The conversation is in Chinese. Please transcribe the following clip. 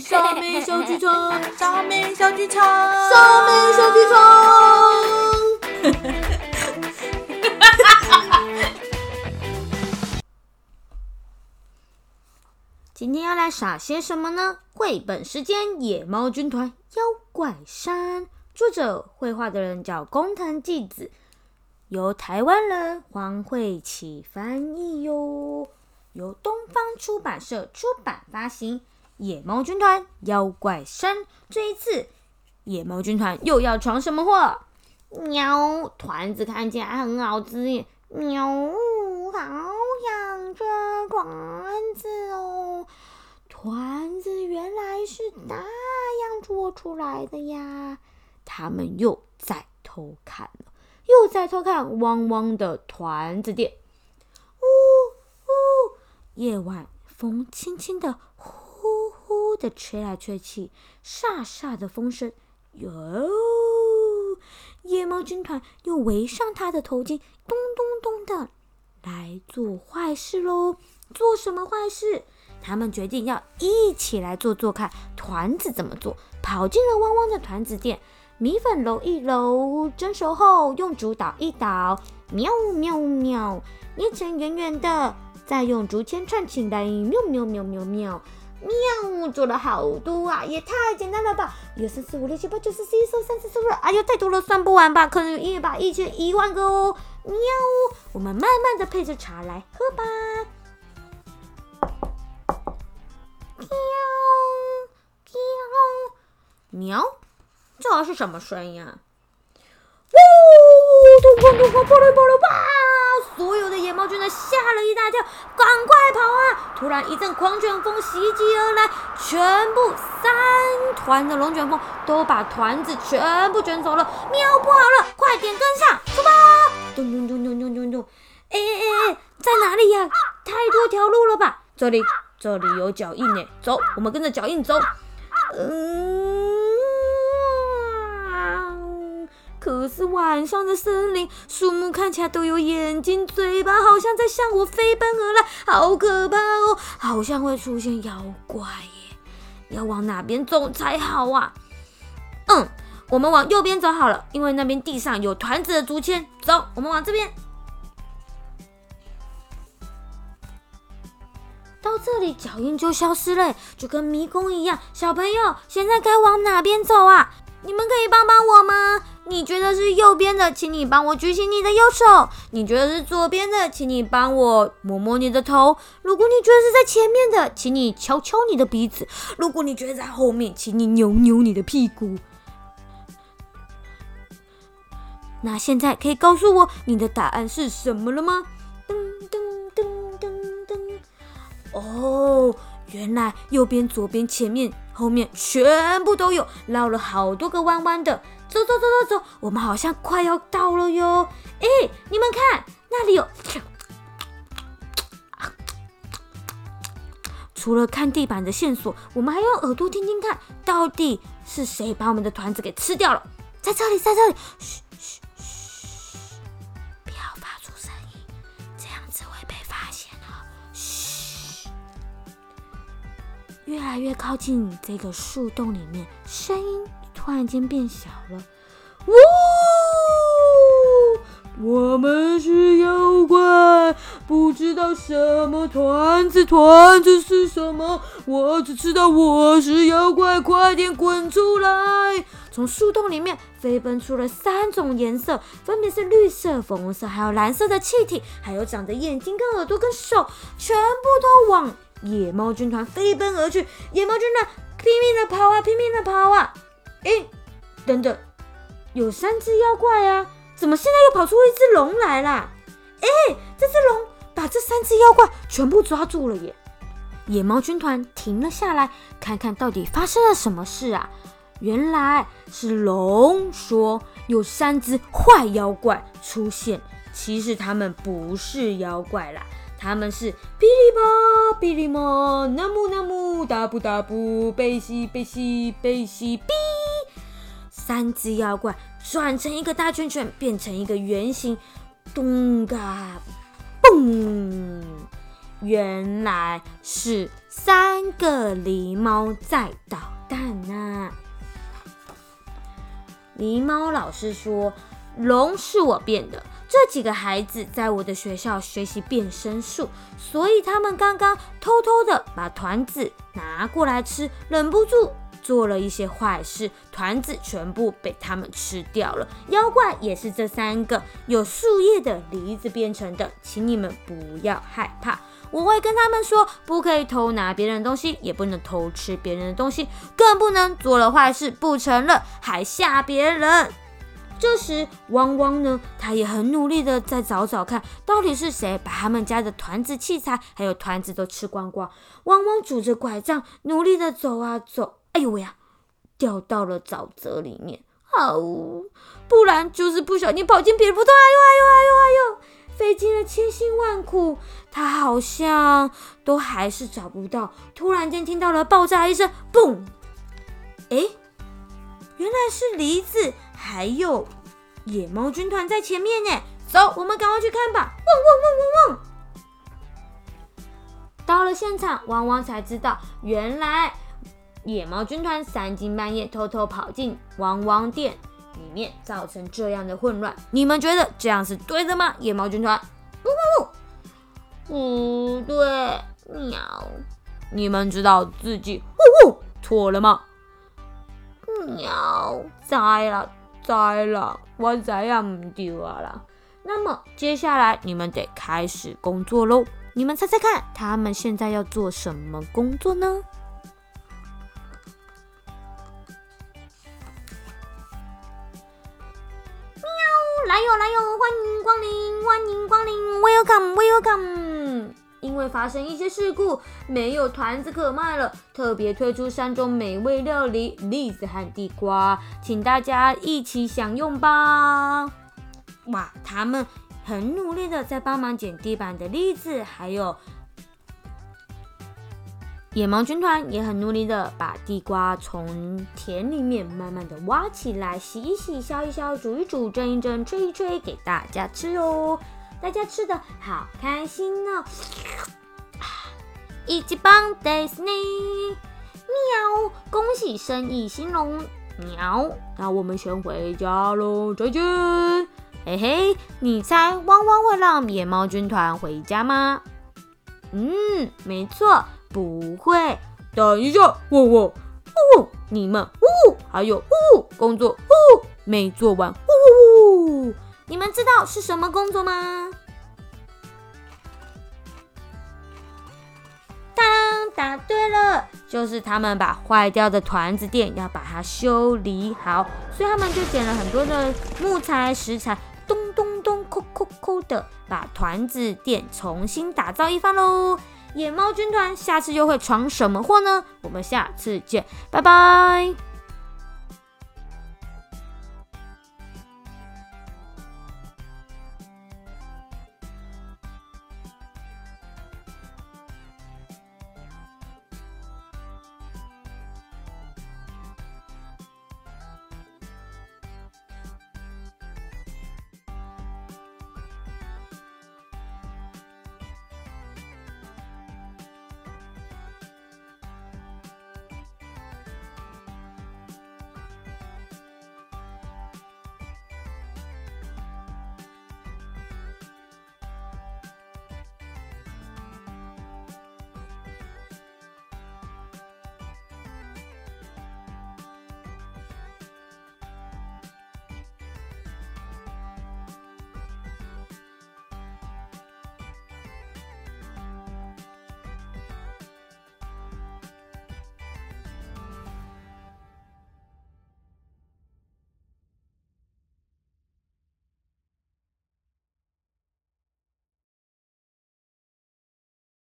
沙美小剧场，沙美小剧场，沙美小剧场。今天要来耍些什么呢？绘本时间，野猫军团妖怪山。作者绘画的人叫工藤纪子，由台湾人黄慧琪翻译哟，由东方出版社出版发行。野猫军团妖怪山，这一次野猫军团又要闯什么祸？喵，团子看起来很好吃耶！喵，好想吃团子哦！团子原来是那样做出来的呀！他们又在偷看了，又在偷看汪汪的团子店。呜呜，夜晚风轻轻的呼呼的吹来吹去，飒飒的风声。哟，夜猫军团又围上他的头巾，咚咚咚的来做坏事喽！做什么坏事？他们决定要一起来做做看团子怎么做。跑进了汪汪的团子店，米粉揉一揉，蒸熟后用竹捣一捣，喵喵喵，捏成圆圆的，再用竹签串起来，喵喵喵喵喵喵，做了好多啊，也太简单了吧！一二三四五六七八九十十一十二三四十五，哎呦，太多了，算不完吧？可能有一百一千一万个哦，喵！我们慢慢的配着茶来喝吧。喵，喵，喵这是什么声音啊？呜！突砰突砰，砰了砰了吧！所有的野猫军团吓了一大跳，赶快跑啊！突然一阵狂卷风袭击而来，全部三团的龙卷风都把团子全部卷走了。喵，不好了，快点跟上，出发！咚咚咚咚咚咚咚！哎哎哎，在哪里呀？太多条路了吧？这里，这里有脚印呢。走，我们跟着脚印走。嗯。可是晚上的森林，树木看起来都有眼睛、嘴巴，好像在向我飞奔而来，好可怕哦！好像会出现妖怪耶，要往哪边走才好啊？嗯，我们往右边走好了，因为那边地上有团子的竹签。走，我们往这边。到这里，脚印就消失了，就跟迷宫一样。小朋友，现在该往哪边走啊？你们可以帮帮我吗？你觉得是右边的，请你帮我举起你的右手；你觉得是左边的，请你帮我摸摸你的头；如果你觉得是在前面的，请你敲敲你的鼻子；如果你觉得在后面，请你扭扭你的屁股。那现在可以告诉我你的答案是什么了吗？噔噔噔噔噔！哦。原来右边、左边、前面、后面全部都有，绕了好多个弯弯的。走走走走走，我们好像快要到了哟！哎，你们看，那里有。除了看地板的线索，我们还用耳朵听听看，到底是谁把我们的团子给吃掉了？在这里，在这里。嘘。越来越靠近这个树洞里面，声音突然间变小了。呜！我们是妖怪，不知道什么团子，团子是什么？我只知道我是妖怪，快点滚出来！从树洞里面飞奔出了三种颜色，分别是绿色、粉红色，还有蓝色的气体，还有长着眼睛、跟耳朵、跟手，全部都往。野猫军团飞奔而去，野猫军团拼命的跑啊，拼命的跑啊！哎，等等，有三只妖怪啊，怎么现在又跑出一只龙来啦？哎，这只龙把这三只妖怪全部抓住了耶！野猫军团停了下来，看看到底发生了什么事啊？原来是龙说有三只坏妖怪出现，其实他们不是妖怪啦。他们是噼里啪噼里啪，南木南木，大布大布，贝西贝西贝西哔。三只妖怪转成一个大圈圈，变成一个圆形，咚嘎嘣！原来是三个狸猫在捣蛋呐。狸猫老师说：“龙是我变的。”这几个孩子在我的学校学习变身术，所以他们刚刚偷偷的把团子拿过来吃，忍不住做了一些坏事，团子全部被他们吃掉了。妖怪也是这三个有树叶的梨子变成的，请你们不要害怕，我会跟他们说，不可以偷拿别人的东西，也不能偷吃别人的东西，更不能做了坏事不承认还吓别人。这时，汪汪呢？他也很努力的在找找看，到底是谁把他们家的团子器材还有团子都吃光光。汪汪拄着拐杖，努力的走啊走，哎呦喂呀，掉到了沼泽里面。好，不然就是不小心跑进蝙蝠洞。哎呦哎呦哎呦哎呦，费尽了千辛万苦，他好像都还是找不到。突然间听到了爆炸一声，嘣！哎。原来是梨子，还有野猫军团在前面呢。走，我们赶快去看吧！汪汪汪汪汪！到了现场，汪汪才知道，原来野猫军团三更半夜偷偷跑进汪汪店里面，造成这样的混乱。你们觉得这样是对的吗？野猫军团？不不不，不对，喵！你们知道自己呜呜错了吗？喵，栽了，栽了，我再也唔丢啊啦。那么接下来你们得开始工作喽。你们猜猜看，他们现在要做什么工作呢？来哟来哟，欢迎光临，欢迎光临，Welcome Welcome。因为发生一些事故，没有团子可卖了，特别推出三种美味料理：栗子和地瓜，请大家一起享用吧！哇，他们很努力的在帮忙捡地板的栗子，还有野猫军团也很努力的把地瓜从田里面慢慢的挖起来，洗一洗，削一削，煮一煮，蒸一蒸，吹一吹，给大家吃哦。大家吃的好开心哦！一级棒，Disney，喵！恭喜生意兴隆，喵！那我们先回家喽，再见！嘿嘿，你猜汪汪会让野猫军团回家吗？嗯，没错，不会。等一下，汪汪，呜，你们呜，还有呜，工作呜，没做完呜呜呜。你们知道是什么工作吗？当答对了，就是他们把坏掉的团子店要把它修理好，所以他们就捡了很多的木材、石材，咚咚咚，扣扣扣的把团子店重新打造一番喽。野猫军团下次又会闯什么祸呢？我们下次见，拜拜。